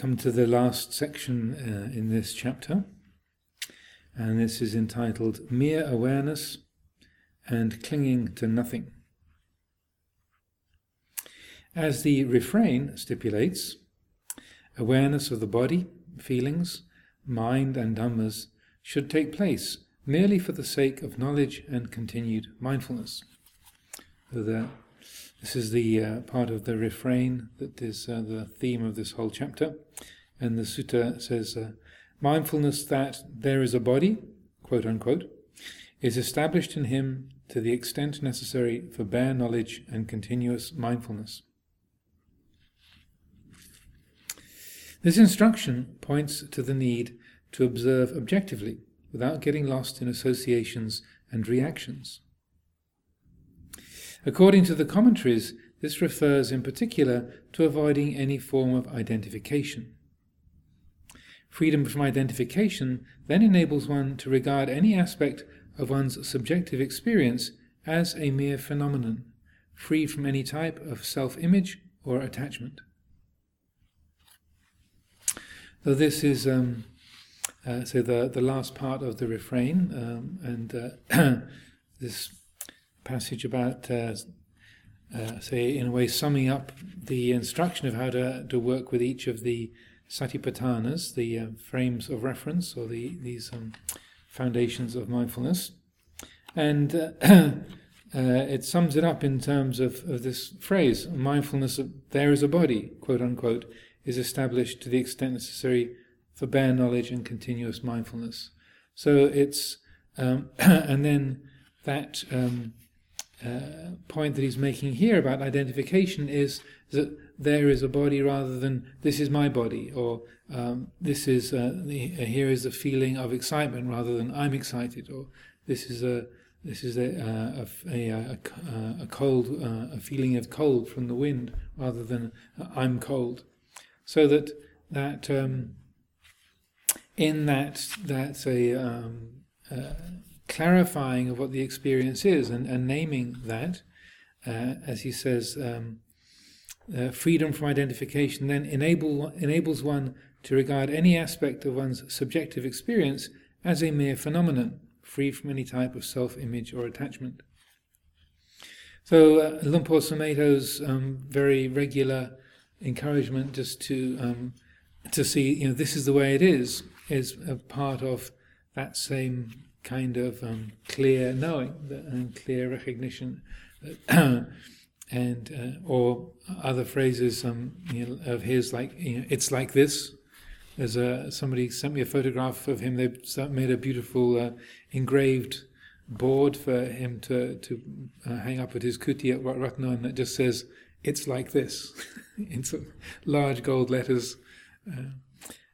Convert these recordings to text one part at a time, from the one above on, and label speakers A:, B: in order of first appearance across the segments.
A: come to the last section uh, in this chapter, and this is entitled Mere Awareness and Clinging to Nothing. As the refrain stipulates, awareness of the body, feelings, mind, and dhammas should take place merely for the sake of knowledge and continued mindfulness. So the, this is the uh, part of the refrain that is uh, the theme of this whole chapter. And the sutta says, uh, mindfulness that there is a body, quote unquote, is established in him to the extent necessary for bare knowledge and continuous mindfulness. This instruction points to the need to observe objectively without getting lost in associations and reactions. According to the commentaries, this refers in particular to avoiding any form of identification. Freedom from identification then enables one to regard any aspect of one's subjective experience as a mere phenomenon, free from any type of self image or attachment. Though this is um, uh, so the the last part of the refrain, um, and uh, this passage about, uh, uh, say, in a way, summing up the instruction of how to to work with each of the satipatthanas, the uh, frames of reference, or the these um, foundations of mindfulness, and. Uh, it sums it up in terms of, of this phrase mindfulness of there is a body, quote unquote, is established to the extent necessary for bare knowledge and continuous mindfulness. So it's, um, and then that um, uh, point that he's making here about identification is that there is a body rather than this is my body, or um, this is uh, the, uh, here is a feeling of excitement rather than I'm excited, or this is a this is a uh, a, a, a, a cold uh, a feeling of cold from the wind rather than uh, I'm cold, so that that um, in that that's a um, uh, clarifying of what the experience is and, and naming that, uh, as he says, um, uh, freedom from identification then enable enables one to regard any aspect of one's subjective experience as a mere phenomenon, free from any type of self-image or attachment. So uh, Luang Por um, very regular encouragement just to um, to see, you know, this is the way it is, is a part of that same kind of um, clear knowing and clear recognition, and uh, or other phrases um, you know, of his like you know, it's like this. There's a somebody sent me a photograph of him. They made a beautiful uh, engraved board for him to to uh, hang up at his kuti at and it just says "It's like this" in some large gold letters.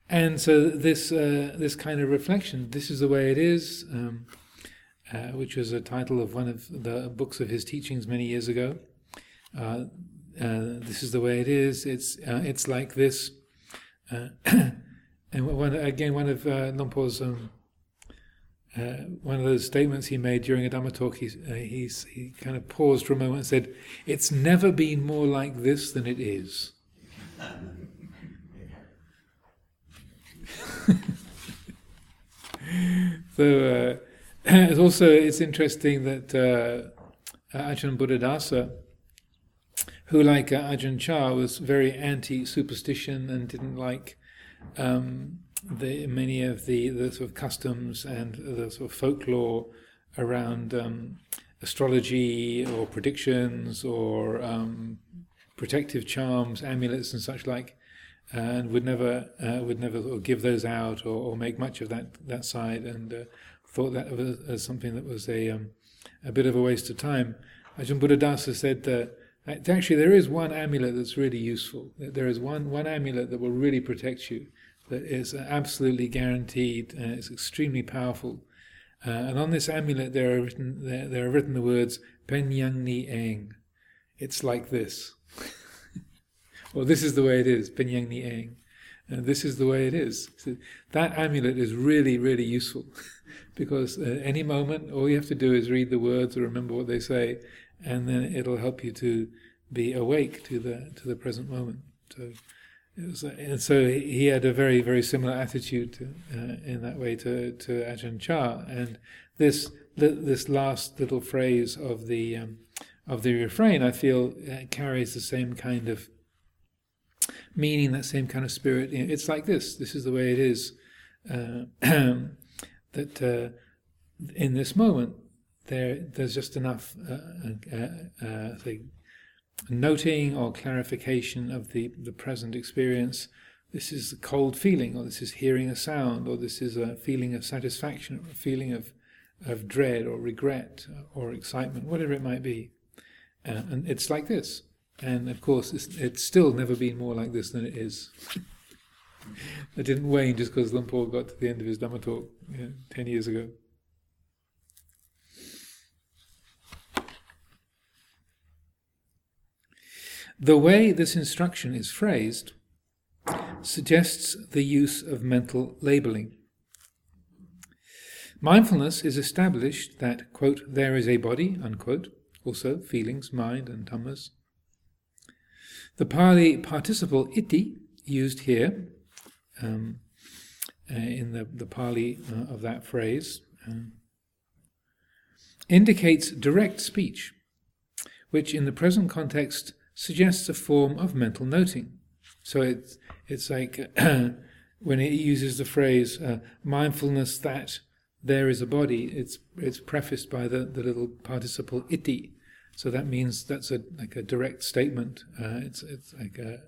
A: And so this uh, this kind of reflection, this is the way it is, um, uh, which was a title of one of the books of his teachings many years ago. Uh, uh this is the way it is. It's uh, it's like this. Uh, and one, again, one of uh, um, one of those statements he made during a Dhamma talk, he, he kind of paused for a moment and said, "It's never been more like this than it is." So uh, it's also it's interesting that uh, Ajahn Buddhadasa, who like uh, Ajahn Chah was very anti-superstition and didn't like um, the many of the, the sort of customs and the sort of folklore around um, astrology or predictions or um, protective charms, amulets, and such like and would never uh, would never sort of give those out or, or, make much of that that side, and uh, thought that was as something that was a um, a bit of a waste of time. Ajahn Buddhadasa said that actually there is one amulet that's really useful. There is one one amulet that will really protect you, that is absolutely guaranteed and it's extremely powerful. Uh, and on this amulet there are written there, there are written the words Penyang ni eng. It's like this. Well, this is the way it is, Penyang Ni Eng. And this is the way it is. So that amulet is really, really useful because at any moment, all you have to do is read the words or remember what they say, and then it'll help you to be awake to the to the present moment. So was, and so he had a very, very similar attitude to, uh, in that way to, to Ajahn Chah. And this this last little phrase of the um, of the refrain, I feel, uh, carries the same kind of meaning, that same kind of spirit. You know, it's like this. This is the way it is. Uh, that uh, in this moment, there there's just enough uh, uh, uh, say, noting or clarification of the, the present experience. This is a cold feeling, or this is hearing a sound, or this is a feeling of satisfaction, or a feeling of, of dread, or regret, or excitement, whatever it might be. Uh, and it's like this. And of course, it's, it's, still never been more like this than it is. it didn't wane just because Luang Por got to the end of his Dhamma talk you know, 10 years ago. The way this instruction is phrased suggests the use of mental labeling. Mindfulness is established that, quote, there is a body, unquote, also feelings, mind, and dhammas. The Pali participle iti, used here um, uh, in the, the Pali uh, of that phrase, um, indicates direct speech, which in the present context suggests a form of mental noting. So it's it's like when it uses the phrase uh, mindfulness that there is a body. It's it's prefaced by the, the little participle iti. So that means that's a like a direct statement. Uh, it's it's like a,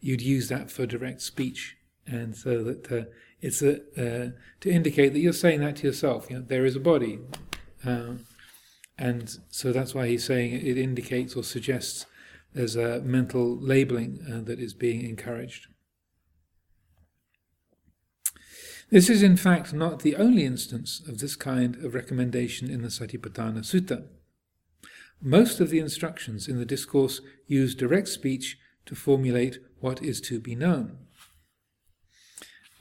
A: you'd use that for direct speech, and so that uh, it's a uh, to indicate that you're saying that to yourself. You know, there is a body, uh, and so that's why he's saying it indicates or suggests there's a mental labeling uh, that is being encouraged. This is in fact not the only instance of this kind of recommendation in the Satipatthana Sutta. Most of the instructions in the discourse use direct speech to formulate what is to be known.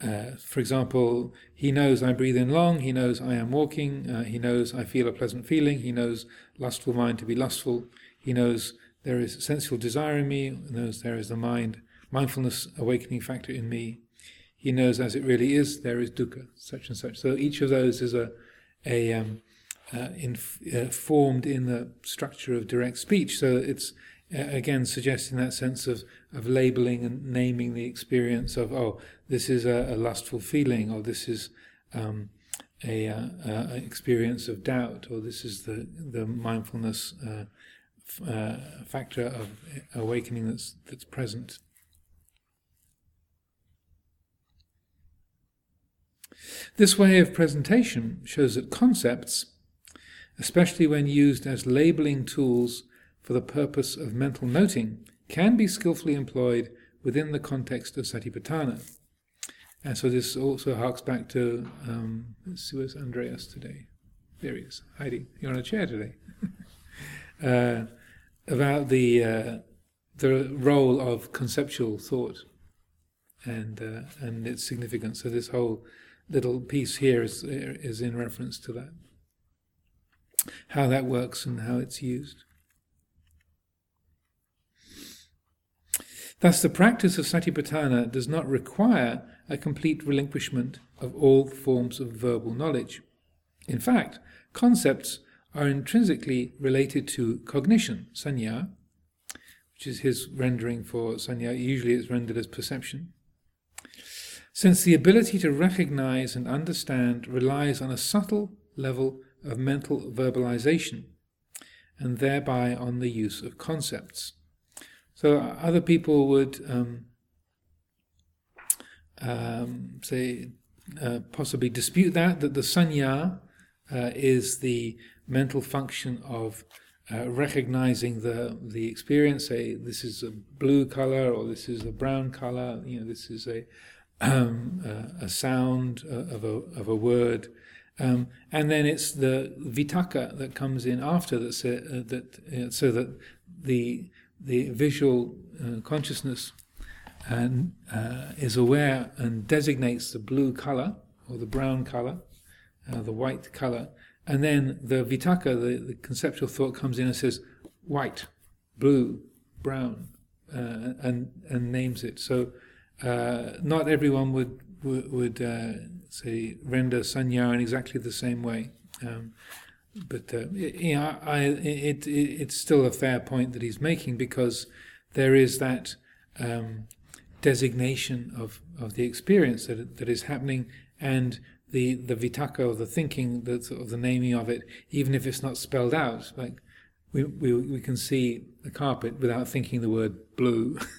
A: Uh, for example, he knows I breathe in long, he knows I am walking, uh, he knows I feel a pleasant feeling, he knows lustful mind to be lustful, he knows there is sensual desire in me, he knows there is the mind, mindfulness awakening factor in me. He knows as it really is, there is dukkha, such and such. So each of those is a, a um, uh, in, uh, formed in the structure of direct speech. So it's uh, again suggesting that sense of, of labeling and naming the experience of, oh, this is a, a lustful feeling, or this is um, a, uh, experience of doubt, or this is the, the mindfulness uh, uh, factor of awakening that's that's present. This way of presentation shows that concepts, especially when used as labeling tools for the purpose of mental noting, can be skillfully employed within the context of satipatthana. And so this also harks back to, um, let's see, where's Andreas today? There he is, hiding. You're on a chair today. uh, about the uh, the role of conceptual thought and uh, and its significance. So this whole little piece here is is in reference to that, how that works and how it's used. Thus, the practice of satipatthana does not require a complete relinquishment of all forms of verbal knowledge. In fact, concepts are intrinsically related to cognition, sanya, which is his rendering for sanya. Usually it's rendered as perception. Since the ability to recognize and understand relies on a subtle level of mental verbalization and thereby on the use of concepts. So other people would um, um, say, uh, possibly dispute that, that the sanya uh, is the mental function of uh, recognizing the the experience. Say this is a blue color, or this is a brown color. You know, this is a um, uh, a sound uh, of a of a word, um, and then it's the vitakka that comes in after that. Uh, that so that the the visual uh, consciousness and uh, is aware and designates the blue color or the brown color, the white color, and then the vitakka, the, the conceptual thought, comes in and says white, blue, brown, uh, and and names it. So uh, not everyone would would, would uh, say render sanya in exactly the same way. Um, but uh, you know, I, it, it, it's still a fair point that he's making because there is that um, designation of, of the experience that that is happening, and the the vitakka of the thinking, the of the naming of it, even if it's not spelled out. Like we we, we can see the carpet without thinking the word blue.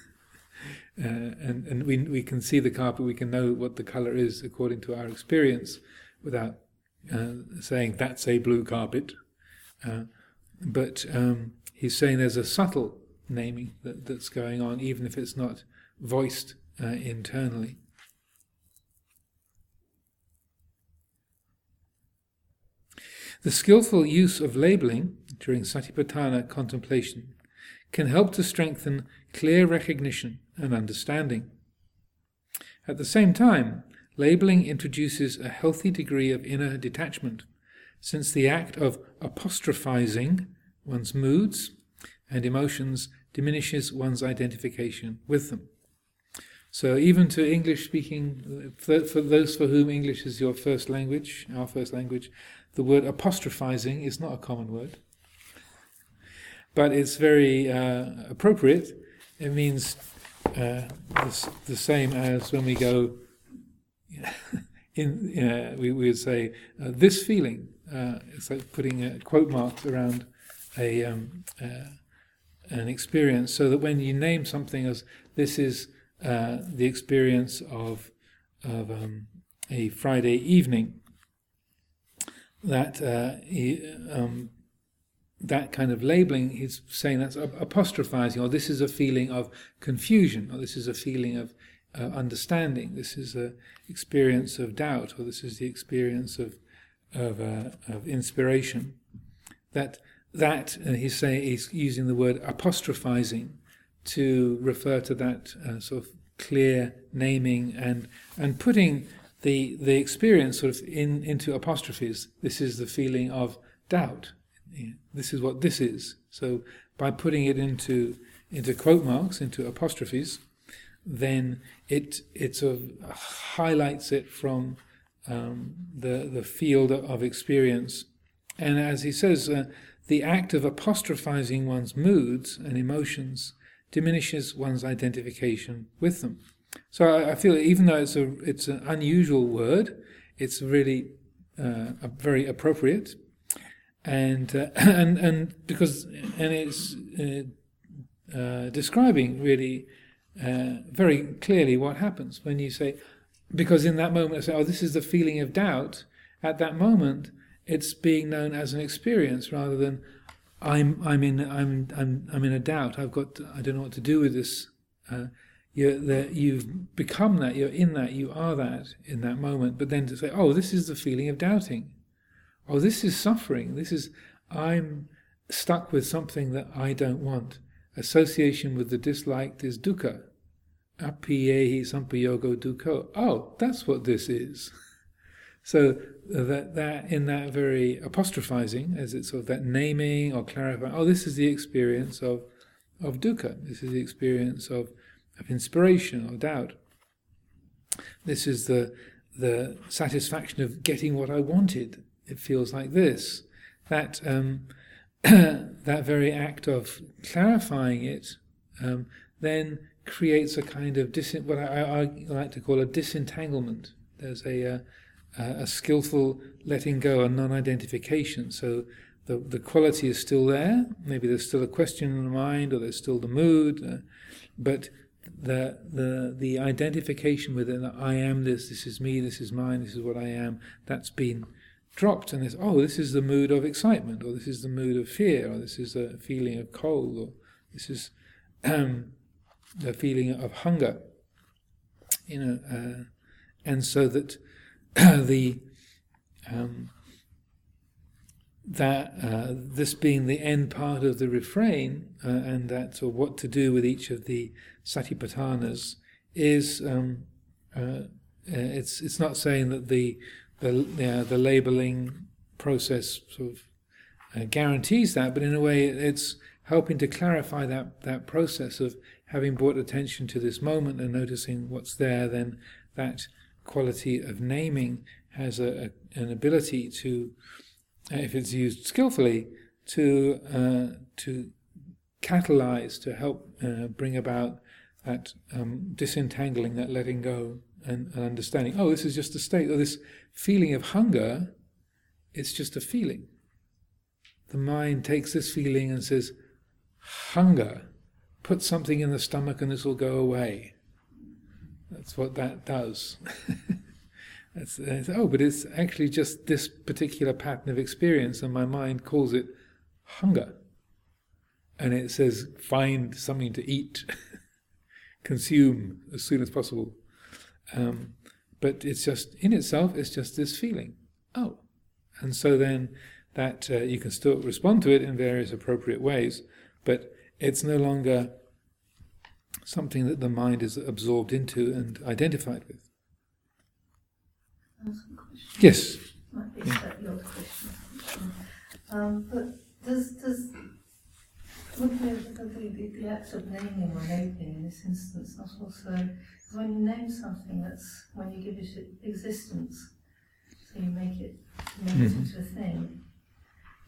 A: Uh, and and we we can see the carpet, we can know what the color is according to our experience, without uh, saying that's a blue carpet. Uh, but um, he's saying there's a subtle naming that, that's going on, even if it's not voiced uh, internally. The skillful use of labeling during satipatthana contemplation can help to strengthen clear recognition and understanding. At the same time, labeling introduces a healthy degree of inner detachment, since the act of apostrophizing one's moods and emotions diminishes one's identification with them. So, even to English speaking, for, those for whom English is your first language, our first language, the word apostrophizing is not a common word, but it's very uh, appropriate. It means uh, the, the, same as when we go in, uh, we, we, would say, uh, this feeling. Uh, it's like putting a quote marks around a um, uh, an experience, so that when you name something as this is the experience of of um, a Friday evening, that um, that kind of labeling, he's saying that's apostrophizing, or this is a feeling of confusion, or this is a feeling of uh, understanding, this is an experience of doubt, or this is the experience of of, uh, of inspiration. That that uh, he's saying he's using the word apostrophizing to refer to that uh, sort of clear naming and and putting the the experience sort of in into apostrophes. This is the feeling of doubt this is what this is. So by putting it into into quote marks, into apostrophes, then it it sort of highlights it from um, the the field of experience. And as he says, uh, the act of apostrophizing one's moods and emotions diminishes one's identification with them. So I, I feel even though it's a it's an unusual word, it's really uh, very appropriate and uh, and and because and it's uh, uh, describing really uh, very clearly what happens when you say because in that moment I say oh this is the feeling of doubt. At that moment it's being known as an experience rather than I'm I'm in I'm I'm I'm in a doubt. I've got I don't know what to do with this uh, the, you've become that you're in that you are that in that moment. But then to say oh this is the feeling of doubting oh, this is suffering. This is, I'm stuck with something that I don't want. Association with the disliked is dukkha. Apiyehi sampayogo dukkha. Oh, that's what this is. So uh, that that in that very apostrophizing, as it's sort of that naming or clarifying, oh, this is the experience of of dukkha. This is the experience of of inspiration or doubt. This is the the satisfaction of getting what I wanted it feels like this. That um, that very act of clarifying it um, then creates a kind of dis- what I, I, like to call a disentanglement. There's a, uh, a skillful letting go, a non-identification. So the the quality is still there. Maybe there's still a question in the mind, or there's still the mood, uh, but the the the identification with it. I am this. This is me. This is mine. This is what I am. That's been dropped and it's oh this is the mood of excitement or this is the mood of fear or this is the feeling of cold or this is um, the feeling of hunger you know uh, and so that the um, that uh, this being the end part of the refrain uh, and that so what to do with each of the satipatthanas is um, uh, uh, it's it's not saying that the the the labeling process sort of uh, guarantees that, but in a way, it's helping to clarify that that process of having brought attention to this moment and noticing what's there, then that quality of naming has a, a an ability to, if it's used skillfully, to uh, to catalyze, to help uh, bring about that um, disentangling, that letting go, and, and, understanding. Oh, this is just a state. Or this feeling of hunger, it's just a feeling. The mind takes this feeling and says, hunger. Put something in the stomach and this will go away. That's what that does. oh, but it's actually just this particular pattern of experience, and my mind calls it hunger. And it says, find something to eat, consume as soon as possible. Um, but it's just, in itself, it's just this feeling. Oh. And so then that uh, you can still respond to it in various appropriate ways, but it's no longer something that the mind is absorbed into and identified with. Yes.
B: Might be a question. Um, but does does would the, the, the, act of naming or labeling in this instance not also because when you name something that's when you give it existence, so you make it make mm-hmm. it into a thing.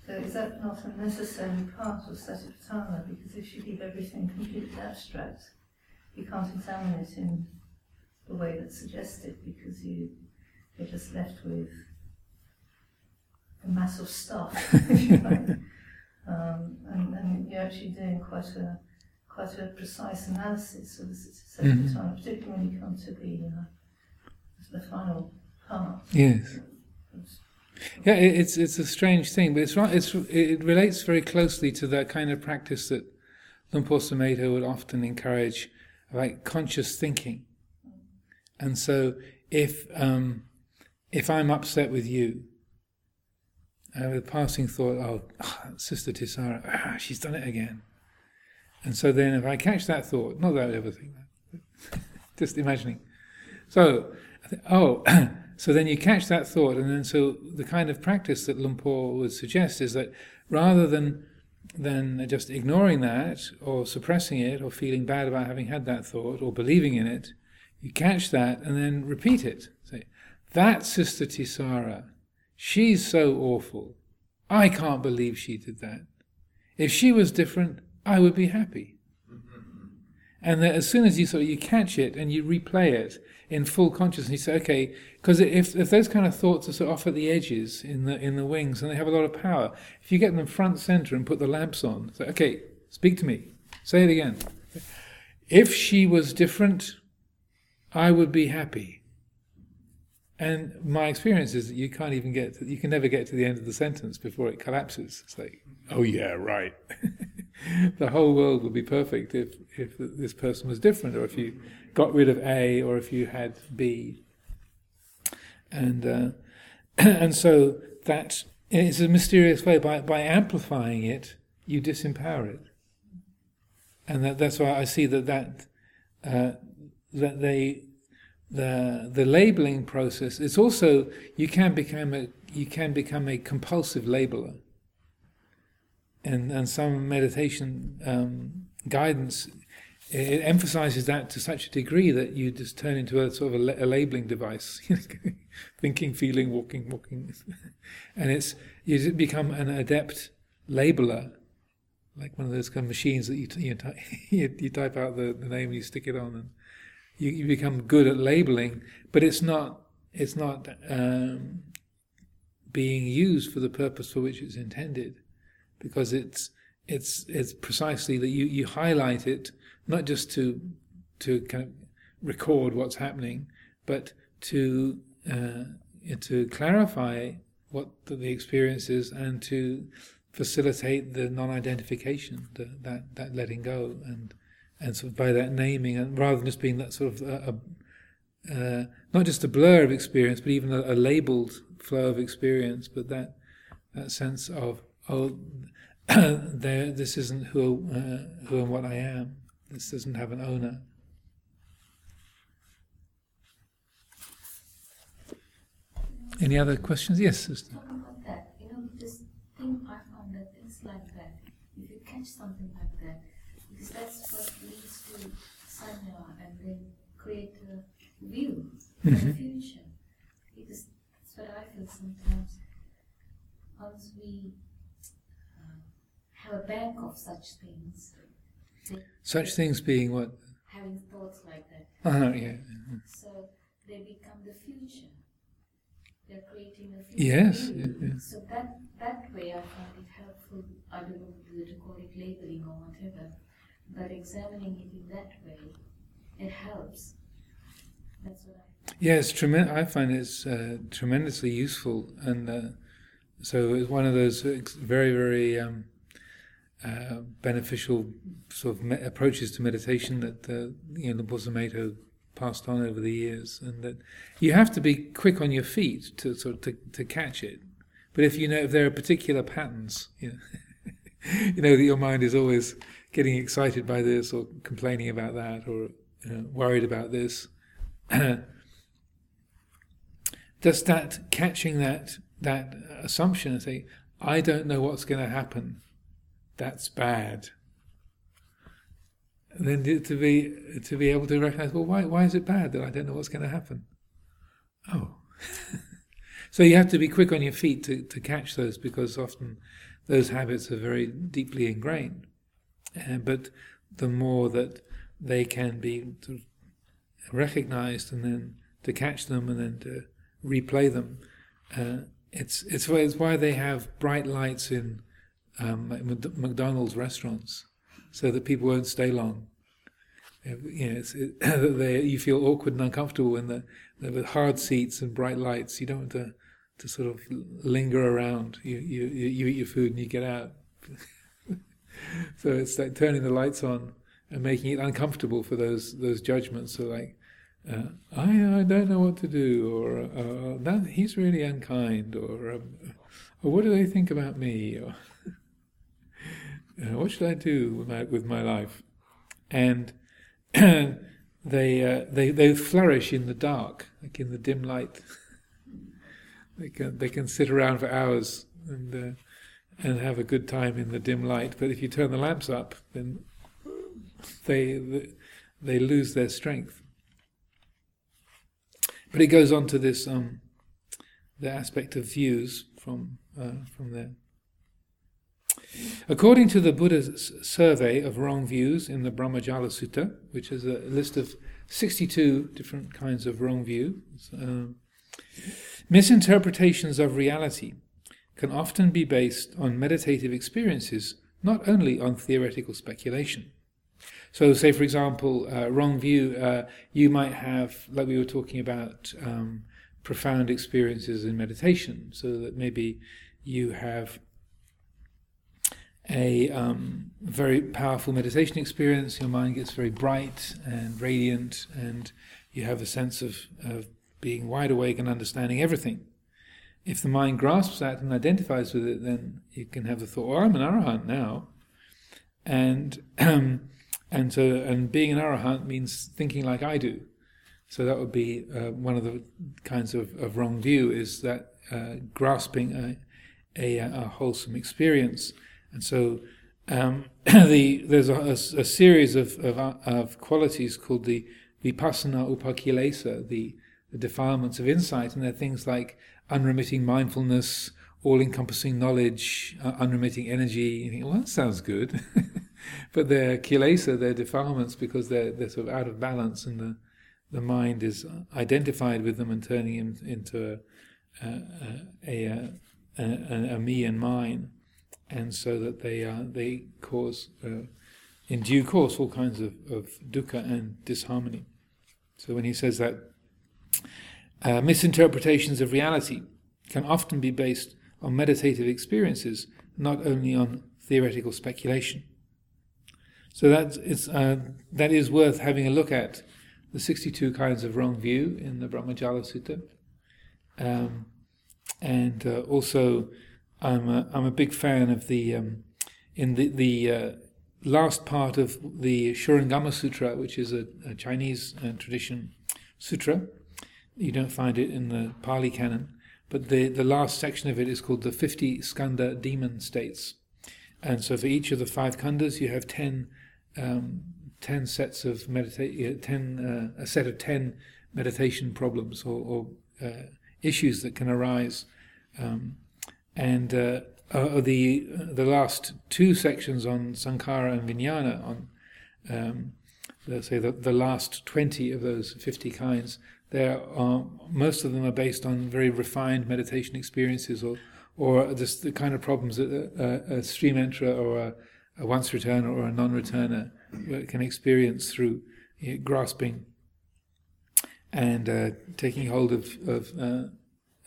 B: So is that not a necessary part of satipatthana? Because if you keep everything completely abstract, you can't examine it in the way that's suggested because you, you're just left with a mass of stuff, um, and, and, you're actually doing quite a quite a precise analysis of the satipatthana, mm-hmm. particularly when you come to the uh, the final part.
A: Yes. Yeah, it's it's a strange thing, but it's. It's it relates very closely to that kind of practice that Luang Por Sumedho would often encourage, like conscious thinking. And so, if um, if I'm upset with you, I have a passing thought, oh, oh Sister Tisara, ah, she's done it again. And so then, if I catch that thought, not that I ever think that, just imagining. So, think, oh. So then you catch that thought, and then so the kind of practice that Luang Por would suggest is that rather than than just ignoring that or suppressing it or feeling bad about having had that thought or believing in it, you catch that and then repeat it. Say, that Sister Tisara, she's so awful. I can't believe she did that. If she was different, I would be happy. And that as soon as you sort of you catch it and you replay it in full consciousness, you say, okay, because if, if those kind of thoughts are sort of off at the edges in the in the wings and they have a lot of power, if you get them front center and put the lamps on, say, okay, speak to me, say it again. If she was different, I would be happy. And my experience is that you can't even get, to, you can never get to the end of the sentence before it collapses. It's like, oh yeah, right. the whole world would be perfect if, if this person was different, or if you got rid of A, or if you had B. And uh, and so that it's a mysterious way by by amplifying it, you disempower it. And that, that's why I see that that uh, that they the the labeling process. It's also you can become a you can become a compulsive labeler and, and some meditation um, guidance it emphasizes that to such a degree that you just turn into a sort of a, a labeling device, thinking, feeling, walking, walking, and it's you become an adept labeler, like one of those kind of machines that you you, you type out the, the name and you stick it on, and you, you become good at labeling, but it's not it's not um, being used for the purpose for which it's intended because it's it's it's precisely that you, you highlight it not just to to kind of record what's happening, but to uh, to clarify what the experience is and to facilitate the non-identification, the, that that letting go, and and sort of by that naming, and rather than just being that sort of a, a, uh, not just a blur of experience, but even a, a labeled flow of experience, but that that sense of oh, this isn't who, uh, who and what I am. This doesn't have an owner. Any other questions? Yes, sister.
C: That, you know, this thing I found that things like that, if you catch something like that, because that's what leads to sanya and
A: then
C: create a view confusion. mm-hmm. Because that's what I feel sometimes. Once we have a bank of such things,
A: Such things being what?
C: having thoughts like that,
A: Uh, yeah.
C: so they become the future. They're creating a future.
A: Yes. yeah, yeah.
C: So that that way I find it helpful. I don't know whether to call it labeling or whatever, but examining it in that way, it helps. That's what I.
A: Yeah, it's tremendous. I find it's uh, tremendously useful, and uh, so it's one of those ex- very, very um, uh, beneficial sort of me- approaches to meditation that uh, you know passed on over the years, and that you have to be quick on your feet to sort of to, to catch it. But if you know if there are particular patterns, you know, you know that your mind is always getting excited by this or complaining about that or you know, worried about this. just that catching that that assumption and say, I don't know what's going to happen. That's bad. And then to be to be able to recognize, well, why why is it bad that I don't know what's going to happen? Oh, so you have to be quick on your feet to to catch those because often those habits are very deeply ingrained. Uh, but the more that they can be recognized and then to catch them and then to replay them. Uh, it's it's it's why they have bright lights in um, McDonald's restaurants, so that people won't stay long. You know, it, they, you feel awkward and uncomfortable in the, the hard seats and bright lights. You don't want to to sort of linger around. You you you eat your food and you get out. so it's like turning the lights on and making it uncomfortable for those those judgments. So like, uh, I I don't know what to do, or uh, that he's really unkind, or um, or what do they think about me, or uh, what should I do with my with my life, and they uh, they they flourish in the dark, like in the dim light. they can they can sit around for hours and. Uh, and have a good time in the dim light, but if you turn the lamps up, then they they lose their strength. But it goes on to this um, the aspect of views from uh, from there. According to the Buddha's survey of wrong views in the Brahmajala Sutta, which is a list of 62 different kinds of wrong views, um, misinterpretations of reality can often be based on meditative experiences, not only on theoretical speculation. So, say for example, uh, wrong view, uh, you might have, like we were talking about, um, profound experiences in meditation. So that maybe you have a um, very powerful meditation experience, your mind gets very bright and radiant, and you have a sense of, of being wide awake and understanding everything. If the mind grasps that and identifies with it, then you can have the thought, "Well, I'm an arahant now," and and so and being an arahant means thinking like I do. So that would be uh, one of the kinds of, of wrong view is that uh, grasping a, a, a, wholesome experience, and so um, the there's a, a, a series of, of, of qualities called the vipassana upakilesa, the the defilements of insight, and they're things like unremitting mindfulness, all-encompassing knowledge, uh, unremitting energy. You think, well, that sounds good, but they're kilesa, they're defilements because they're they're sort of out of balance, and the the mind is identified with them and turning them into a a, a, a, a me and mine, and so that they uh, they cause uh, in due course all kinds of, of dukkha and disharmony. So when he says that uh, misinterpretations of reality can often be based on meditative experiences, not only on theoretical speculation. So that is, uh, that is worth having a look at the 62 kinds of wrong view in the Brahmajala Sutta. Um, and uh, also, I'm a, I'm a big fan of the, um, in the, the uh, last part of the Shurangama Sutra, which is a, a Chinese uh, tradition sutra. You don't find it in the Pali Canon, but the, the last section of it is called the 50 skandha demon states. And so for each of the five khandhas, you have 10, um, 10 sets of meditate, 10, uh, a set of 10 meditation problems or, or uh, issues that can arise. Um, and uh, uh, the the last two sections on sankhara and vijnana, on um, let's say the, the last twenty of those fifty kinds, there are most of them are based on very refined meditation experiences or or just the kind of problems that a, a stream enterer or a, a once returner or a non-returner can experience through you know, grasping and uh, taking hold of, of uh,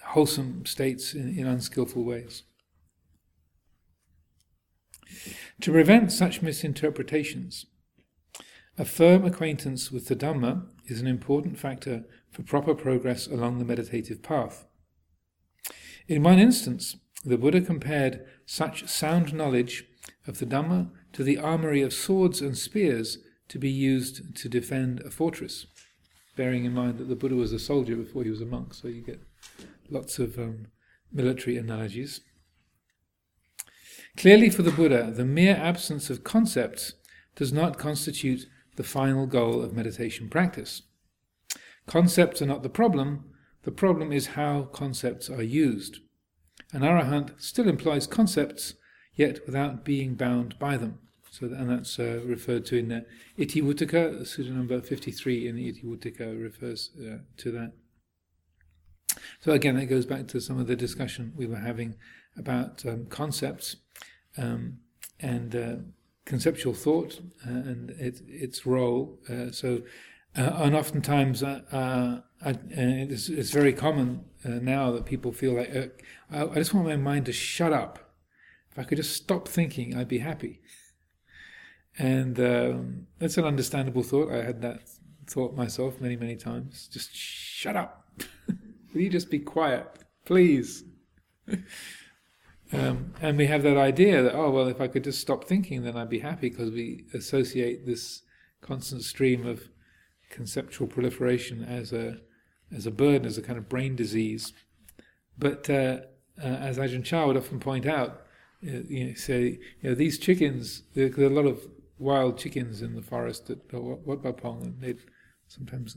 A: wholesome states in, in unskillful ways. To prevent such misinterpretations, a firm acquaintance with the Dhamma is an important factor for proper progress along the meditative path. In one instance, the Buddha compared such sound knowledge of the Dhamma to the armory of swords and spears to be used to defend a fortress, bearing in mind that the Buddha was a soldier before he was a monk, so you get lots of um, military analogies. Clearly, for the Buddha, the mere absence of concepts does not constitute the final goal of meditation practice. Concepts are not the problem, the problem is how concepts are used. An arahant still employs concepts, yet without being bound by them. So, and that's uh, referred to in the Itivuttaka, Sutta number 53 in the Itivuttaka refers uh, to that. So again, that goes back to some of the discussion we were having about um, concepts um, and uh, conceptual thought uh, and it, its role. Uh, so, uh, and oftentimes, uh, uh, I, it's, it's, very common now that people feel like I, I just want my mind to shut up. If I could just stop thinking, I'd be happy. And um, that's an understandable thought. I had that thought myself many, many times. Just shut up. Will you just be quiet, please? Um, and we have that idea that, oh, well, if I could just stop thinking, then I'd be happy because we associate this constant stream of conceptual proliferation as a as a burden, as a kind of brain disease. But uh, uh, as Ajahn Chah would often point out, uh, you know, say, you know, these chickens, there, are a lot of wild chickens in the forest at Wat Pah Pong, and they'd sometimes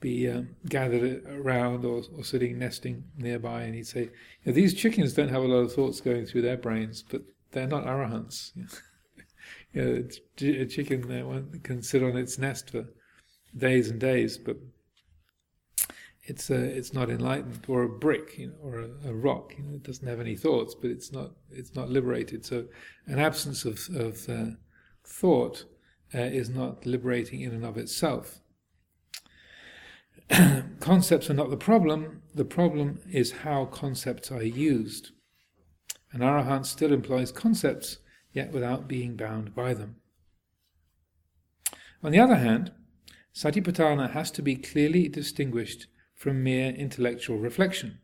A: be um, gathered around or, or sitting nesting nearby, and he'd say, you know, "These chickens don't have a lot of thoughts going through their brains, but they're not arahants. you know, a chicken uh, can sit on its nest for days and days, but it's uh, it's not enlightened, or a brick, you know, or a, a, rock. You know, it doesn't have any thoughts, but it's not it's not liberated. So, an absence of of uh, thought uh, is not liberating in and of itself. concepts are not the problem, the problem is how concepts are used. An arahant still employs concepts, yet without being bound by them. On the other hand, satipatthana has to be clearly distinguished from mere intellectual reflection.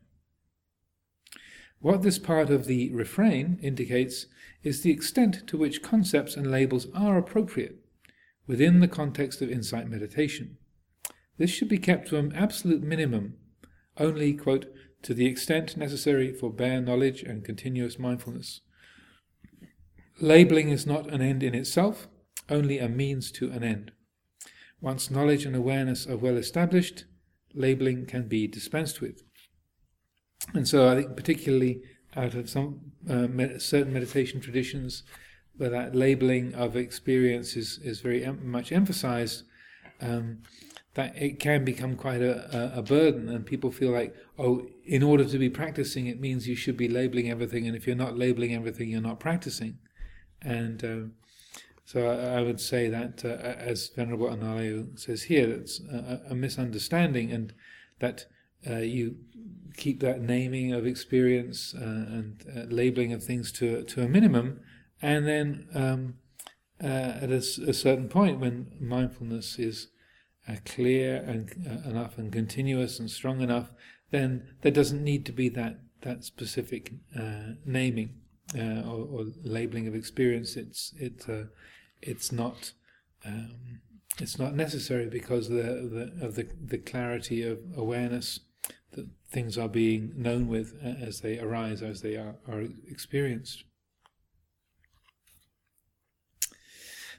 A: What this part of the refrain indicates is the extent to which concepts and labels are appropriate within the context of insight meditation. This should be kept to an absolute minimum, only, quote, to the extent necessary for bare knowledge and continuous mindfulness. Labeling is not an end in itself, only a means to an end. Once knowledge and awareness are well established, labeling can be dispensed with. And so I think, particularly out of some uh, med- certain meditation traditions, where that labeling of experience is, is very em- much emphasized, um, that it can become quite a, a, burden, and people feel like, oh, in order to be practicing, it means you should be labeling everything, and if you're not labeling everything, you're not practicing. And uh, so I, I, would say that, uh, as Venerable Analayo says here, that's a, a misunderstanding, and that uh, you keep that naming of experience uh, and uh, labeling of things to to a minimum, and then um, uh, at a, a certain point when mindfulness is uh, clear and uh, enough and continuous and strong enough, then there doesn't need to be that that specific uh, naming uh, or, or, labeling of experience. It's it uh, it's not um, it's not necessary because the, the, of the the clarity of awareness that things are being known with as they arise, as they are, are experienced.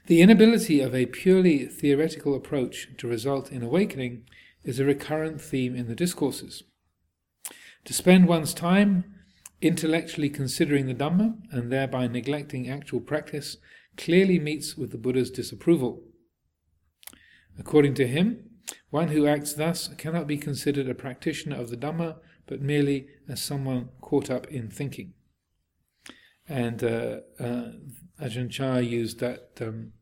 A: The inability of a purely theoretical approach to result in awakening is a recurrent theme in the discourses. To spend one's time intellectually considering the Dhamma and thereby neglecting actual practice clearly meets with the Buddha's disapproval. According to him, one who acts thus cannot be considered a practitioner of the Dhamma, but merely as someone caught up in thinking. And uh, uh, Ajahn Chah used that um,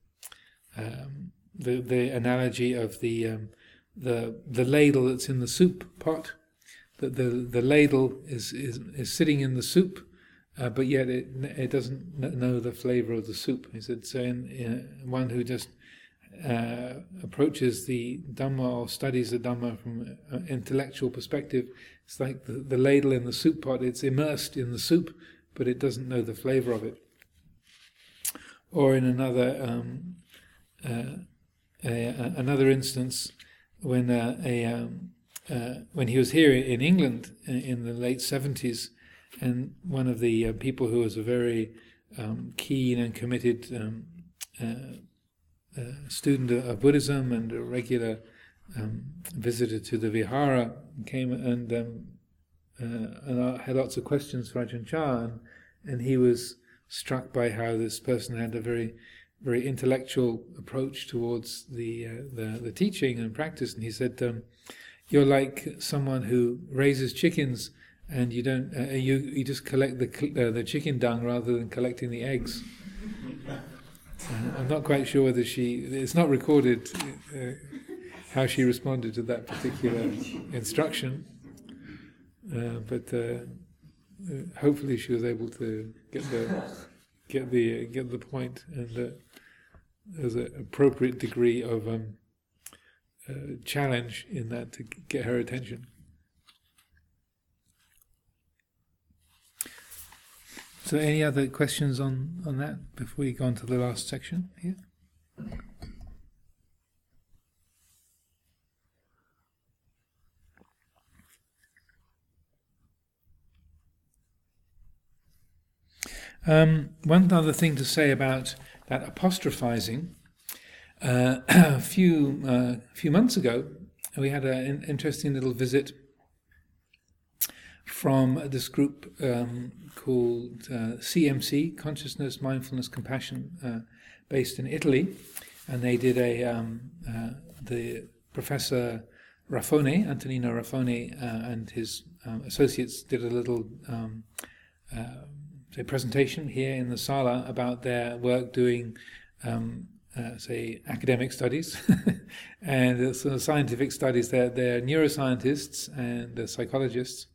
A: um, the the analogy of the um, the the ladle that's in the soup pot. That the the ladle is is, is sitting in the soup, uh, but yet it it doesn't know the flavour of the soup. He said so. In, in one who just uh, approaches the Dhamma or studies the Dhamma from an intellectual perspective, it's like the, the ladle in the soup pot. It's immersed in the soup, but it doesn't know the flavour of it. Or in another um, uh, a, a, another instance, when uh, a um, uh, when he was here in England in the late seventies, and one of the uh, people who was a very um, keen and committed um, uh, uh, student of Buddhism and a regular um, visitor to the Vihara came and um, and had lots of questions for Ajahn Chah, and, and he was struck by how this person had a very very intellectual approach towards the, uh, the, the teaching and practice, and he said, um, "You're like someone who raises chickens, and you don't uh, you you just collect the uh, the chicken dung rather than collecting the eggs." Uh, I'm not quite sure whether she it's not recorded uh, how she responded to that particular instruction, uh, but hopefully she was able to get the get the get the point and there's an appropriate degree of um, uh, challenge in that to get her attention. So, any other questions on, on that before we go on to the last section here? Um, one other thing to say about that apostrophizing. Uh, a few uh, few months ago, we had an interesting little visit from this group um, called uh, CMC, Consciousness, Mindfulness, Compassion, uh, based in Italy, and they did a um, uh, the professor Raffone, Antonino Raffone, uh, and his um, associates did a little um, say presentation here in the sala about their work doing um, uh, say academic studies and sort of scientific studies. They're, they're neuroscientists and they're psychologists.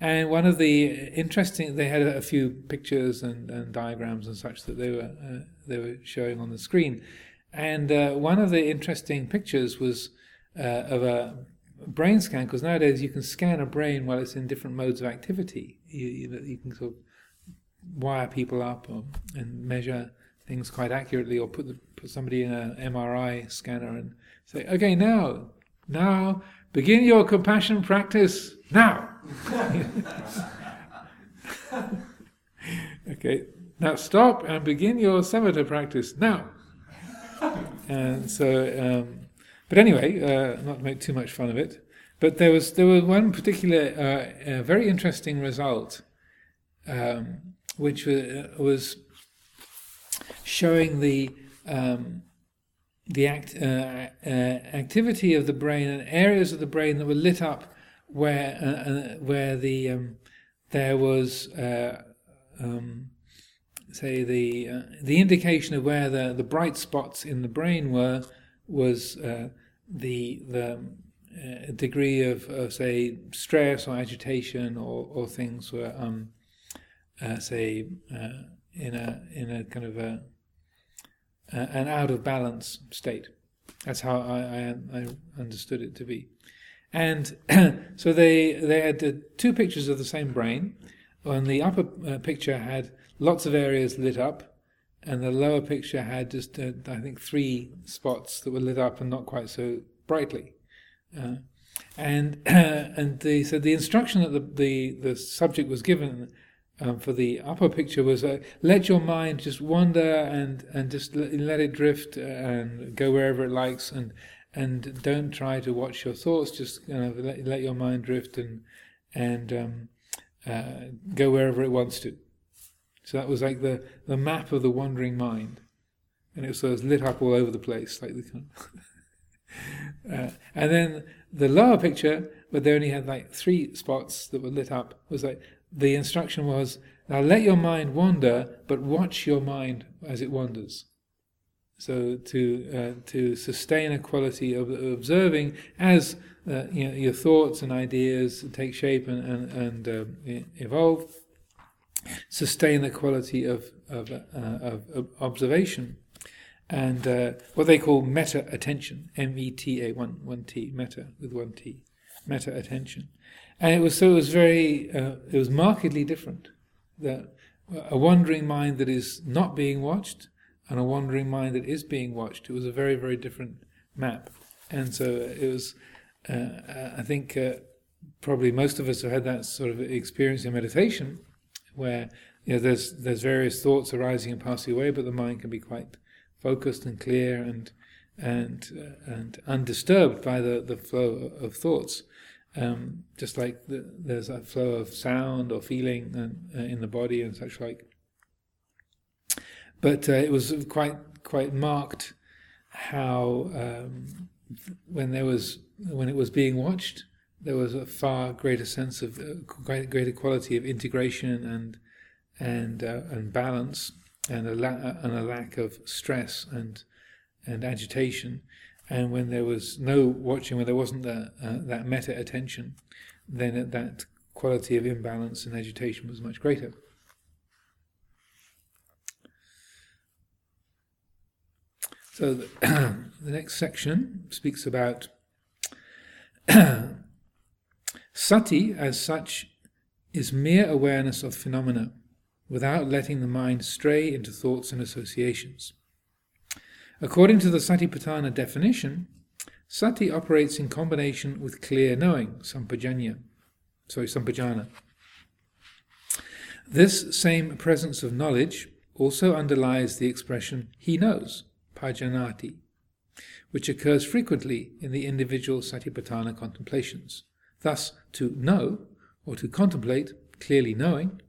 A: And one of the interesting, they had a few pictures and, and diagrams and such that they were uh, they were showing on the screen. And uh, one of the interesting pictures was uh, of a brain scan because nowadays you can scan a brain while it's in different modes of activity. You, you, you can sort of wire people up or, and measure things quite accurately, or put the, put somebody in an MRI scanner and say, "Okay, now, now, begin your compassion practice now." okay, now stop and begin your samatha practice now. and so, um, but anyway, uh, not to make too much fun of it. But there was there was one particular uh, very interesting result. Um, which was showing the um, the act, uh, uh, activity of the brain and areas of the brain that were lit up where uh, uh where the um, there was uh, um, say the uh, the indication of where the, the bright spots in the brain were was the the degree of, of, say stress or agitation or, or things were um, uh, say, uh, in a in a kind of a, an out of balance state. That's how I, I, I understood it to be. And so they they had uh, two pictures of the same brain. On the upper uh, picture had lots of areas lit up, and the lower picture had just uh, I think three spots that were lit up and not quite so brightly. Uh, and and they said the instruction that the, the the subject was given um, for the upper picture was uh, let your mind just wander and and just let, it drift and go wherever it likes and and don't try to watch your thoughts. Just kind of let, let your mind drift and and um, uh, go wherever it wants to. So that was like the, the map of the wandering mind, and it was, it was lit up all over the place, like the kind of uh, and then the lower picture, where they only had like three spots that were lit up, was like the instruction was now let your mind wander, but watch your mind as it wanders. So to uh, to sustain a quality of observing as uh, you know, your thoughts and ideas take shape and and, and uh, evolve, sustain the quality of of, uh, of, observation and uh, what they call meta attention, M E T A one one T meta with one T, meta attention, and it was so it was very uh, it was markedly different. That a wandering mind that is not being watched and a wandering mind that is being watched. It was a very very different map, and so it was. Uh, I think uh, probably most of us have had that sort of experience in meditation, where you know there's there's various thoughts arising and passing away, but the mind can be quite focused and clear and and uh, and undisturbed by the, the flow of thoughts. Um, just like the, there's a flow of sound or feeling and, uh, in the body and such like. But uh, it was quite quite marked how um, when there was when it was being watched, there was a far greater sense of uh, greater quality of integration and and uh, and balance and a, la- and a lack of stress and and agitation. And when there was no watching, when there wasn't that uh, that meta attention, then that quality of imbalance and agitation was much greater. So the, the next section speaks about sati as such is mere awareness of phenomena without letting the mind stray into thoughts and associations. According to the Satipatthana definition, sati operates in combination with clear knowing, sampajanya. Sorry, sampajana. This same presence of knowledge also underlies the expression he knows, pajanati, which occurs frequently in the individual satipatthana contemplations. Thus, to know, or to contemplate, clearly knowing,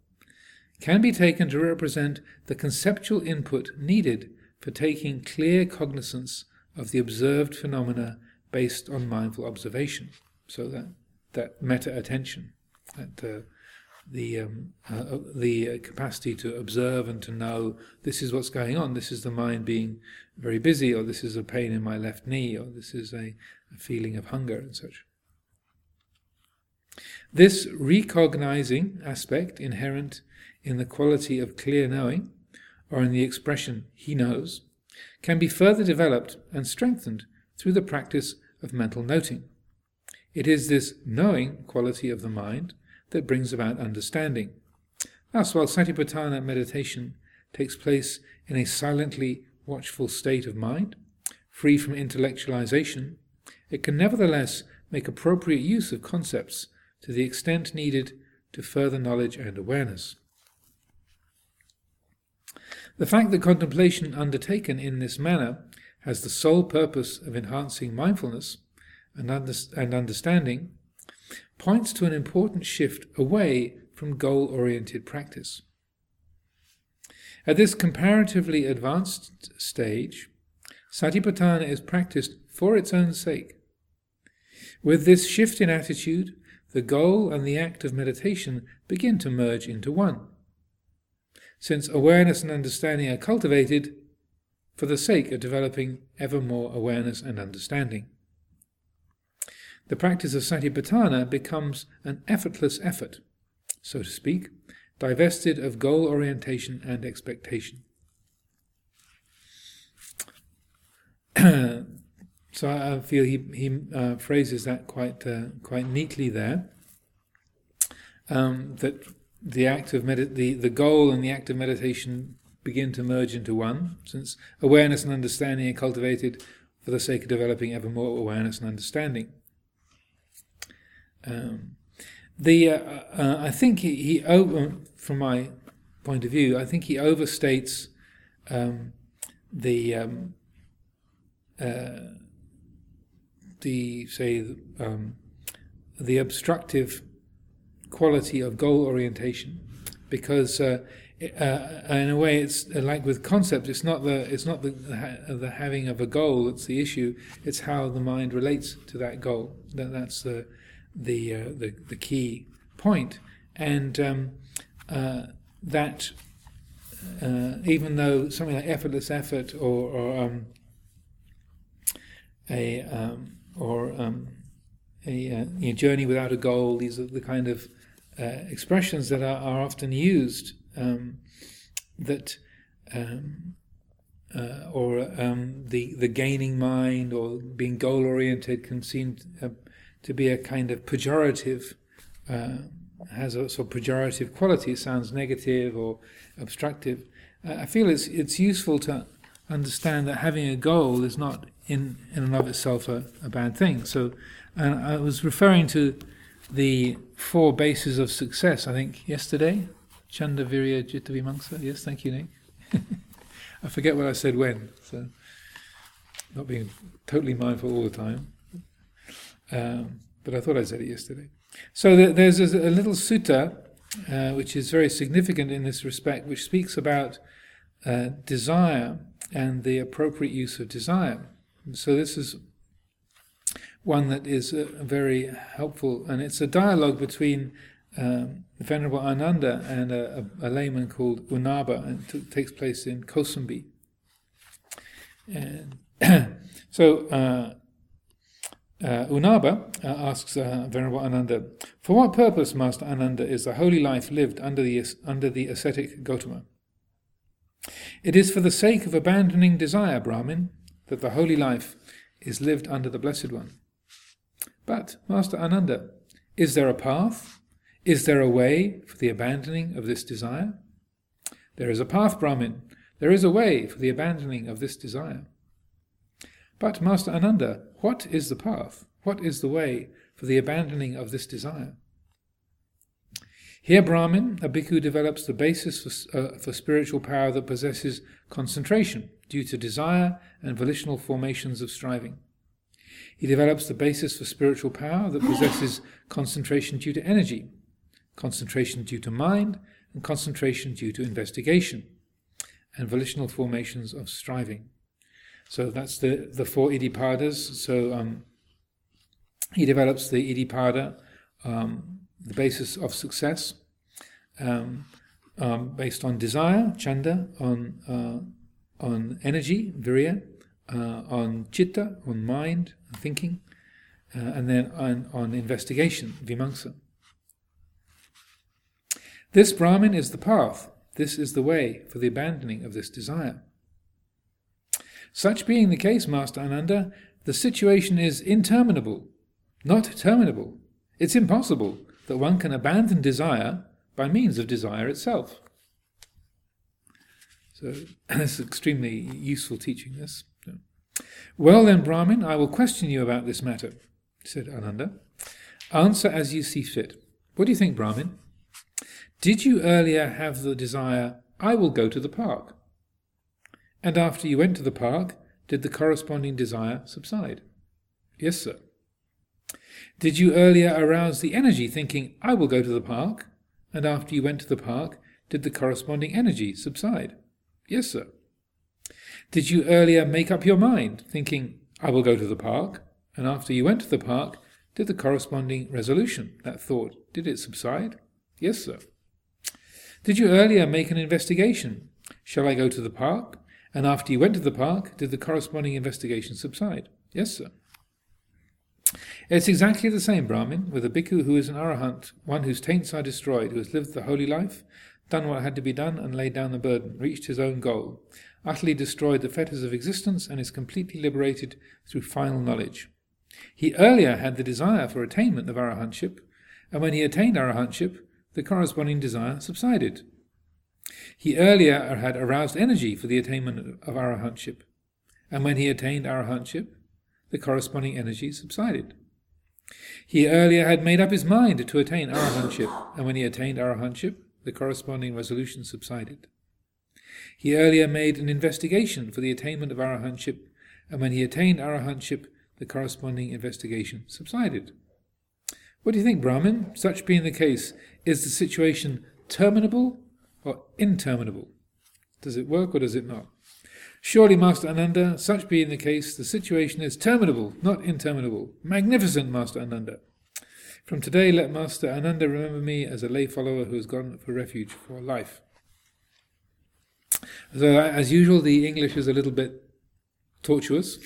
A: can be taken to represent the conceptual input needed for taking clear cognizance of the observed phenomena based on mindful observation. So that that meta attention, that uh, the um, uh, the capacity to observe and to know this is what's going on. This is the mind being very busy, or this is a pain in my left knee, or this is a, a feeling of hunger and such. This recognizing aspect inherent in the quality of clear knowing, or in the expression he knows, can be further developed and strengthened through the practice of mental noting. It is this knowing quality of the mind that brings about understanding. Thus, while Satipatthana meditation takes place in a silently watchful state of mind, free from intellectualization, it can nevertheless make appropriate use of concepts to the extent needed to further knowledge and awareness. The fact that contemplation undertaken in this manner has the sole purpose of enhancing mindfulness and, under- and understanding points to an important shift away from goal oriented practice. At this comparatively advanced stage, Satipatthana is practiced for its own sake. With this shift in attitude, the goal and the act of meditation begin to merge into one since awareness and understanding are cultivated for the sake of developing ever more awareness and understanding. The practice of satipatthana becomes an effortless effort, so to speak, divested of goal orientation and expectation. so I feel he, he uh, phrases that quite uh, quite neatly there. Um, that the act of med- the, the goal and the act of meditation begin to merge into one, since awareness and understanding are cultivated for the sake of developing ever more awareness and understanding. Um, the uh, uh, I think he, he over, from my point of view, I think he overstates um, the um, uh, the say um, the obstructive quality of goal orientation, because uh, uh, in a way it's like with concepts. It's not the it's not the the having of a goal that's the issue. It's how the mind relates to that goal. That that's the the uh, the, the key point. And um, uh, that uh, even though something like effortless effort or, or um, a um, or um, a, uh, a, journey without a goal. These are the kind of uh, expressions that are, are often used um, that. Um, uh, or um, the the gaining mind or being goal oriented can seem to, uh, to, be a kind of pejorative uh, has a sort of pejorative quality. It sounds negative or obstructive. I feel it's it's useful to understand that having a goal is not in, in and of itself a, a bad thing. So, and I was referring to the four bases of success, I think, yesterday. Chanda, Virya, Citta, Yes, thank you, Nick. I forget what I said when, so not being totally mindful all the time. Um, but I thought I said it yesterday. So there's a, a little sutta uh, which is very significant in this respect, which speaks about uh, desire and the appropriate use of desire. So this is one that is uh, very helpful, and it's a dialogue between um, Venerable Ananda and a, a, layman called Unnabha, and it t- takes place in Kosambi. And so uh, uh, Unnabha uh, asks uh, Venerable Ananda, "For what purpose, Master Ananda, is the holy life lived under the under the ascetic Gotama?" It is for the sake of abandoning desire, Brahmin, that the holy life is lived under the Blessed One. But, Master Ananda, is there a path? Is there a way for the abandoning of this desire? There is a path, Brahmin. There is a way for the abandoning of this desire. But, Master Ananda, what is the path? What is the way for the abandoning of this desire? Here, Brahmin, a bhikkhu develops the basis for, uh, for spiritual power that possesses concentration due to desire and volitional formations of striving. He develops the basis for spiritual power that possesses concentration due to energy, concentration due to mind, and concentration due to investigation, and volitional formations of striving. So that's the, the four iddhipadas. So um, he develops the iddhipada, um, the basis of success, um, um, based on desire, chanda, on uh, on energy, virya, uh, on chitta, on mind, thinking, uh, and then on, on investigation, vimamsa. This Brahmin is the path. This is the way for the abandoning of this desire. Such being the case, Master Ananda, the situation is interminable, not terminable. It's impossible that one can abandon desire by means of desire itself. So this is extremely useful teaching, this. Well then, Brahmin, I will question you about this matter, said Ananda. Answer as you see fit. What do you think, Brahmin? Did you earlier have the desire, I will go to the park? And after you went to the park, did the corresponding desire subside? Yes, sir. Did you earlier arouse the energy thinking, I will go to the park? And after you went to the park, did the corresponding energy subside? Yes, sir. Did you earlier make up your mind thinking, I will go to the park? And after you went to the park, did the corresponding resolution, that thought, did it subside? Yes, sir. Did you earlier make an investigation? Shall I go to the park? And after you went to the park, did the corresponding investigation subside? Yes, sir. It's exactly the same, Brahmin, with a bhikkhu who is an arahant, one whose taints are destroyed, who has lived the holy life, done what had to be done, and laid down the burden, reached his own goal, utterly destroyed the fetters of existence, and is completely liberated through final knowledge. He earlier had the desire for attainment of arahantship, and when he attained arahantship, the corresponding desire subsided. He earlier had aroused energy for the attainment of arahantship, and when he attained arahantship, the corresponding energy subsided. He earlier had made up his mind to attain arahantship, and when he attained arahantship, the corresponding resolution subsided. He earlier made an investigation for the attainment of arahantship, and when he attained arahantship, the corresponding investigation subsided. What do you think, Brahmin? Such being the case, is the situation terminable or interminable? Does it work or does it not? Surely, Master Ananda, such being the case, the situation is terminable, not interminable. Magnificent, Master Ananda. From today, let Master Ananda remember me as a lay follower who has gone for refuge for life. So, as usual, the English is a little bit tortuous,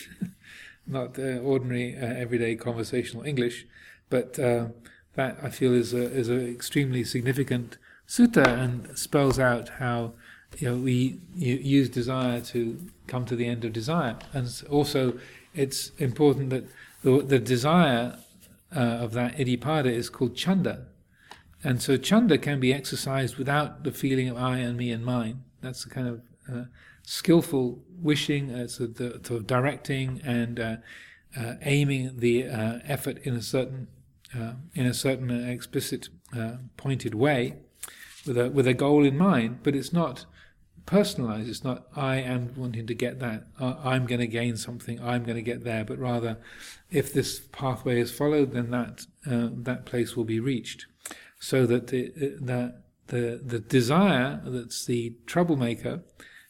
A: not uh, ordinary, uh, everyday conversational English, but uh, that I feel is a, is an extremely significant sutta and spells out how you know we use desire to come to the end of desire, and also it's important that the, the desire uh, of that iddhipada is called chanda, and so chanda can be exercised without the feeling of I and me and mine. That's the kind of uh, skillful wishing, uh, sort of directing and uh, uh, aiming the uh, effort in a certain uh, in a certain explicit, pointed way, with a with a goal in mind. But it's not personalized. It's not I am wanting to get that. I'm going to gain something. I'm going to get there. But rather, if this pathway is followed, then that that place will be reached. So that the, the the the desire that's the troublemaker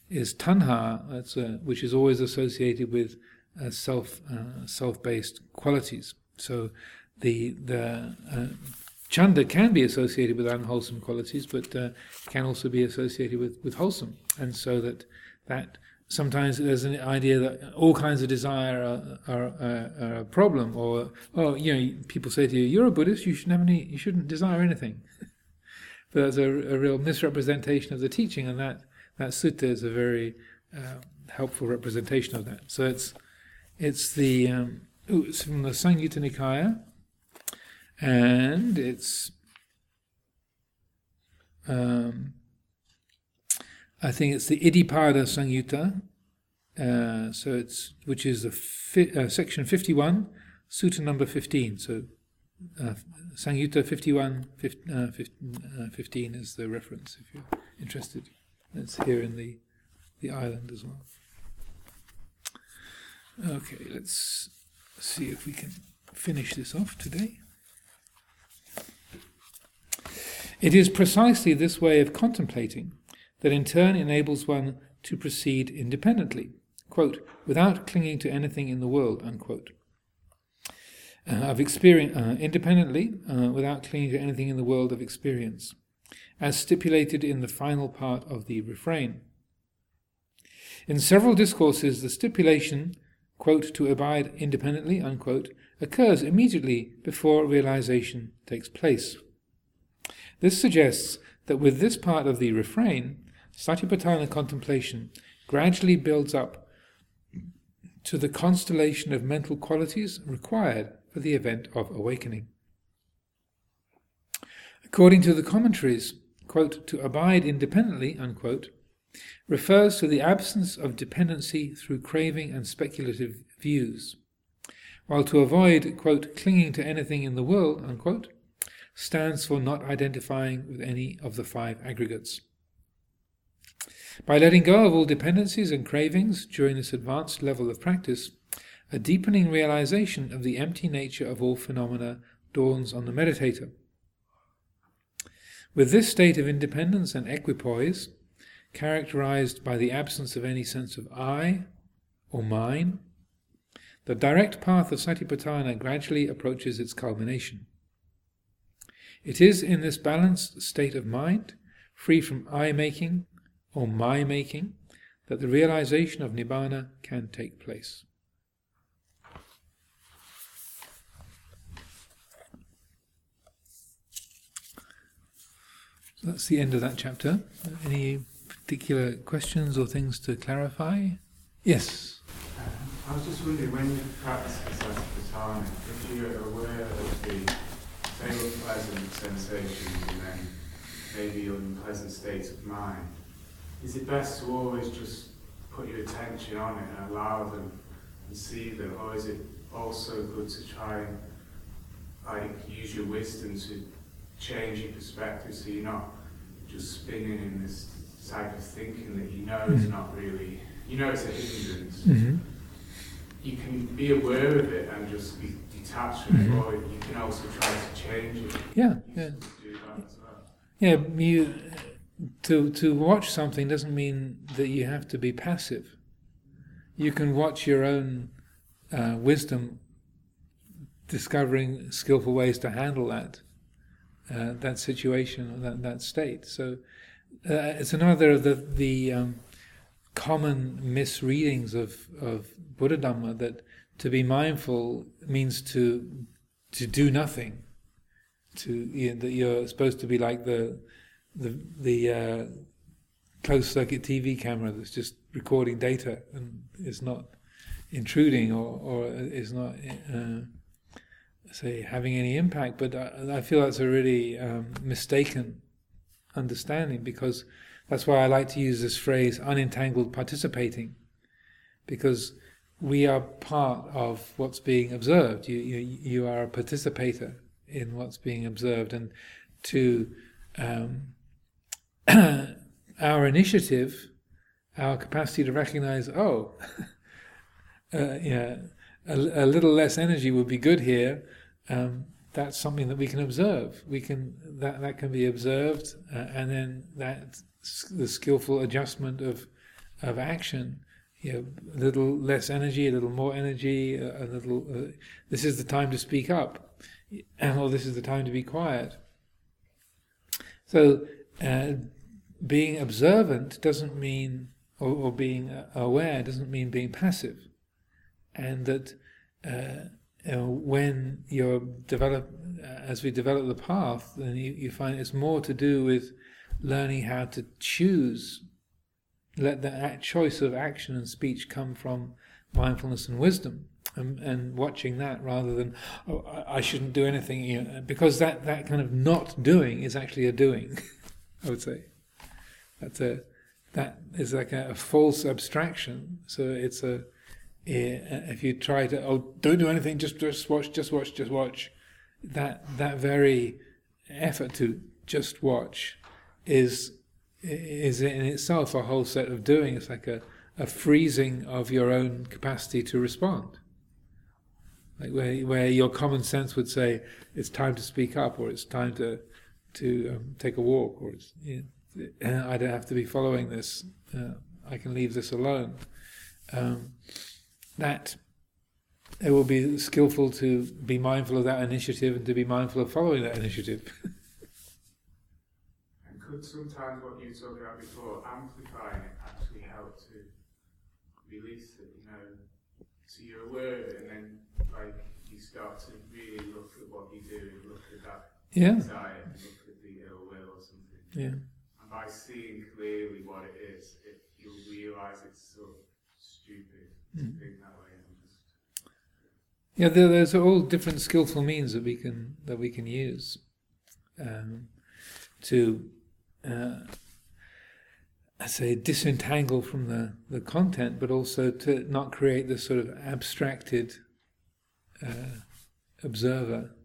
A: is tanha, that's a, which is always associated with uh, self uh, self-based qualities. So the the uh, chanda can be associated with unwholesome qualities, but uh, can also be associated with, with wholesome, and so that that sometimes there's an idea that all kinds of desire are, are, are, are, a problem, or oh, you know, people say to you, "You're a Buddhist, you shouldn't have any, you shouldn't desire anything." But that's a, a real misrepresentation of the teaching, and that that sutta is a very uh, helpful representation of that. So it's it's the um, ooh, it's from the Samyutta Nikaya, and it's um, I think it's the Iddhipada Samyutta. Uh, so it's which is the fi- uh, section fifty one, sutta number fifteen. So uh, Samyutta 51, 15, uh, 15 is the reference if you're interested. It's here in the, the island as well. Okay, let's see if we can finish this off today. It is precisely this way of contemplating that in turn enables one to proceed independently, quote, without clinging to anything in the world, unquote. Uh, of experience, uh, independently, uh, without clinging to anything in the world of experience as stipulated in the final part of the refrain. In several discourses, the stipulation, quote, to abide independently, unquote, occurs immediately before realization takes place. This suggests that with this part of the refrain, Satipatthana contemplation gradually builds up to the constellation of mental qualities required for the event of awakening. According to the commentaries, quote, to abide independently, unquote, refers to the absence of dependency through craving and speculative views, while to avoid, quote, clinging to anything in the world, unquote, stands for not identifying with any of the five aggregates. By letting go of all dependencies and cravings during this advanced level of practice, a deepening realization of the empty nature of all phenomena dawns on the meditator. With this state of independence and equipoise, characterized by the absence of any sense of I or mine, the direct path of Satipatthana gradually approaches its culmination. It is in this balanced state of mind, free from I making or my making, that the realization of Nibbana can take place. That's the end of that chapter. Any particular questions or things to clarify? Yes.
D: Um, I was just wondering when you practice Satipatthana, if you're aware of the say unpleasant sensations and then maybe unpleasant states of mind, is it best to always just put your attention on it and allow them and see them, or is it also good to try and like use your wisdom to change your perspective so you're not just spinning in this type of thinking that you know mm-hmm. is not really, you know it's a hindrance.
A: Mm-hmm.
D: you can be aware of it and just be detached from
A: Mhm.
D: it, or you can also try to change it.
A: Yeah, yeah.
D: do that as well.
A: Yeah, you to to watch something doesn't mean that you have to be passive. You can watch your own uh, wisdom, discovering skillful ways to handle that uh, that situation or that that state. So uh, it's another of the the um, common misreadings of of Buddha Dhamma that to be mindful means to to do nothing. To you know, that you're supposed to be like the the the uh, closed circuit TV camera that's just recording data and is not intruding or or is not uh, say having any impact. But I, I feel that's a really um, mistaken understanding because that's why I like to use this phrase unentangled participating because we are part of what's being observed. You you you are a participator in what's being observed and to um, our initiative, our capacity to recognize, oh, uh, yeah, a, a, little less energy would be good here. Um, that's something that we can observe. We can that that can be observed, uh, and then that the skillful adjustment of of action. You know, a little less energy, a little more energy, a, a little. Uh, this is the time to speak up, or this is the time to be quiet. So. Uh, being observant doesn't mean, or, or, being aware doesn't mean being passive, and that uh, you know, when you're develop, uh, as we develop the path, then you, you find it's more to do with learning how to choose, let the choice of action and speech come from mindfulness and wisdom. And, and watching that rather than oh, I shouldn't do anything you know, because that, that kind of not doing is actually a doing I would say that's a that is like a, a false abstraction. So it's a if you try to oh don't do anything, just just watch, just watch, just watch. That that very effort to just watch is is in itself a whole set of doing. It's like a, a freezing of your own capacity to respond. Like where where your common sense would say it's time to speak up or it's time to to um, take a walk or you know, I don't have to be following this. Uh, I can leave this alone. Um, that it will be skillful to be mindful of that initiative and to be mindful of following that initiative.
D: and could sometimes what you were talking about before, amplifying it, actually help to release it? You know, so you're aware of it, and then like you start to really look at what you do, look at that
A: yeah.
D: desire, look at the ill will or something.
A: Yeah.
D: And by seeing clearly what it is, it, you'll realise it's so stupid to
A: Mm.
D: think that way and just
A: Yeah, there, there's all different skillful means that we can that we can use um, to, uh, I say, disentangle from the, the content, but also to not create this sort of abstracted uh, observer,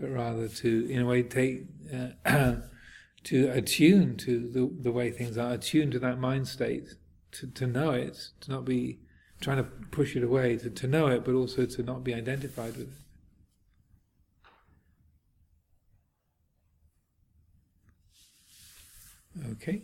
A: but rather to, in a way, take uh, to attune to the the way things are, attune to that mind state, to to know it, to not be trying to push it away, to, to know it, but also to not be identified with it. Okay.